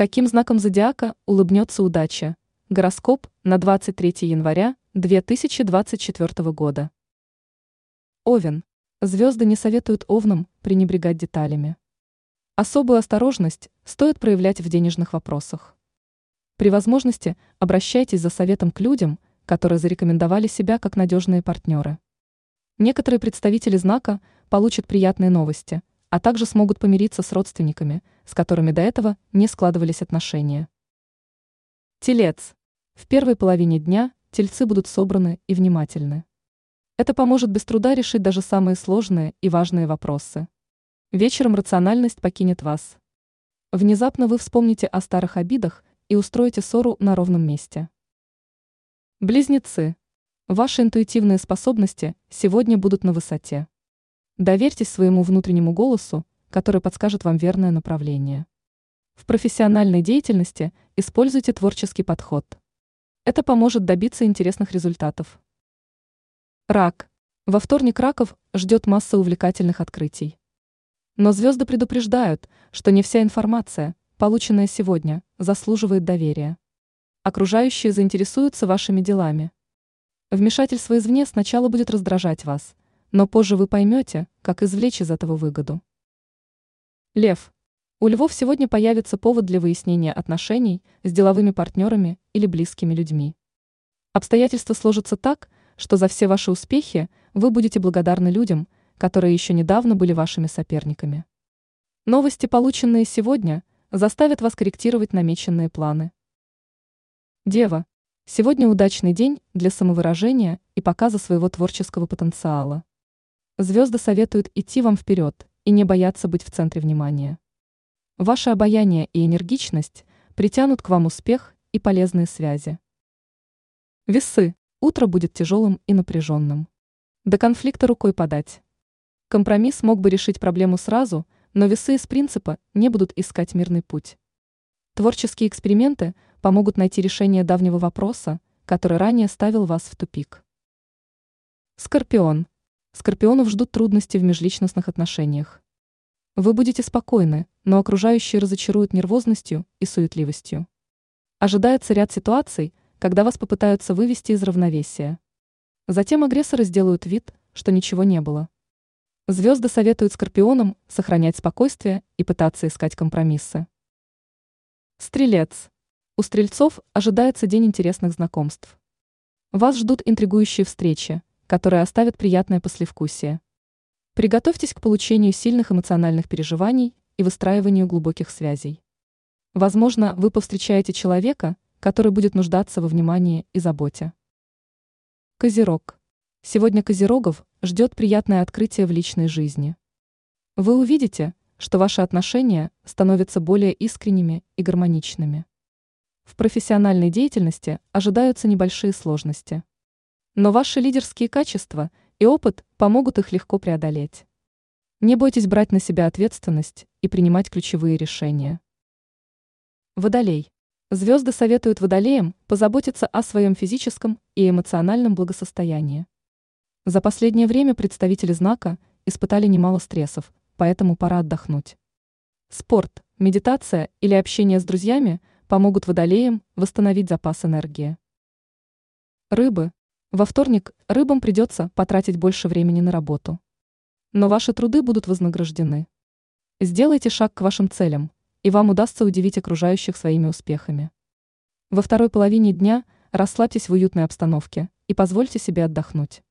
Каким знаком зодиака улыбнется удача? Гороскоп на 23 января 2024 года. Овен. Звезды не советуют овнам пренебрегать деталями. Особую осторожность стоит проявлять в денежных вопросах. При возможности обращайтесь за советом к людям, которые зарекомендовали себя как надежные партнеры. Некоторые представители знака получат приятные новости, а также смогут помириться с родственниками, с которыми до этого не складывались отношения. Телец. В первой половине дня тельцы будут собраны и внимательны. Это поможет без труда решить даже самые сложные и важные вопросы. Вечером рациональность покинет вас. Внезапно вы вспомните о старых обидах и устроите ссору на ровном месте. Близнецы. Ваши интуитивные способности сегодня будут на высоте. Доверьтесь своему внутреннему голосу, который подскажет вам верное направление. В профессиональной деятельности используйте творческий подход. Это поможет добиться интересных результатов. Рак. Во вторник раков ждет масса увлекательных открытий. Но звезды предупреждают, что не вся информация, полученная сегодня, заслуживает доверия. Окружающие заинтересуются вашими делами. Вмешательство извне сначала будет раздражать вас, но позже вы поймете, как извлечь из этого выгоду. Лев. У львов сегодня появится повод для выяснения отношений с деловыми партнерами или близкими людьми. Обстоятельства сложатся так, что за все ваши успехи вы будете благодарны людям, которые еще недавно были вашими соперниками. Новости, полученные сегодня, заставят вас корректировать намеченные планы. Дева. Сегодня удачный день для самовыражения и показа своего творческого потенциала. Звезды советуют идти вам вперед и не бояться быть в центре внимания. Ваше обаяние и энергичность притянут к вам успех и полезные связи. Весы. Утро будет тяжелым и напряженным. До конфликта рукой подать. Компромисс мог бы решить проблему сразу, но весы из принципа не будут искать мирный путь. Творческие эксперименты помогут найти решение давнего вопроса, который ранее ставил вас в тупик. Скорпион. Скорпионов ждут трудности в межличностных отношениях. Вы будете спокойны, но окружающие разочаруют нервозностью и суетливостью. Ожидается ряд ситуаций, когда вас попытаются вывести из равновесия. Затем агрессоры сделают вид, что ничего не было. Звезды советуют скорпионам сохранять спокойствие и пытаться искать компромиссы. Стрелец. У стрельцов ожидается день интересных знакомств. Вас ждут интригующие встречи, которые оставят приятное послевкусие. Приготовьтесь к получению сильных эмоциональных переживаний и выстраиванию глубоких связей. Возможно, вы повстречаете человека, который будет нуждаться во внимании и заботе. Козерог. Сегодня Козерогов ждет приятное открытие в личной жизни. Вы увидите, что ваши отношения становятся более искренними и гармоничными. В профессиональной деятельности ожидаются небольшие сложности. Но ваши лидерские качества и опыт помогут их легко преодолеть. Не бойтесь брать на себя ответственность и принимать ключевые решения. Водолей. Звезды советуют водолеям позаботиться о своем физическом и эмоциональном благосостоянии. За последнее время представители знака испытали немало стрессов, поэтому пора отдохнуть. Спорт, медитация или общение с друзьями помогут водолеям восстановить запас энергии. Рыбы. Во вторник рыбам придется потратить больше времени на работу. Но ваши труды будут вознаграждены. Сделайте шаг к вашим целям, и вам удастся удивить окружающих своими успехами. Во второй половине дня расслабьтесь в уютной обстановке и позвольте себе отдохнуть.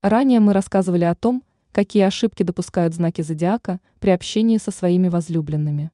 Ранее мы рассказывали о том, какие ошибки допускают знаки зодиака при общении со своими возлюбленными.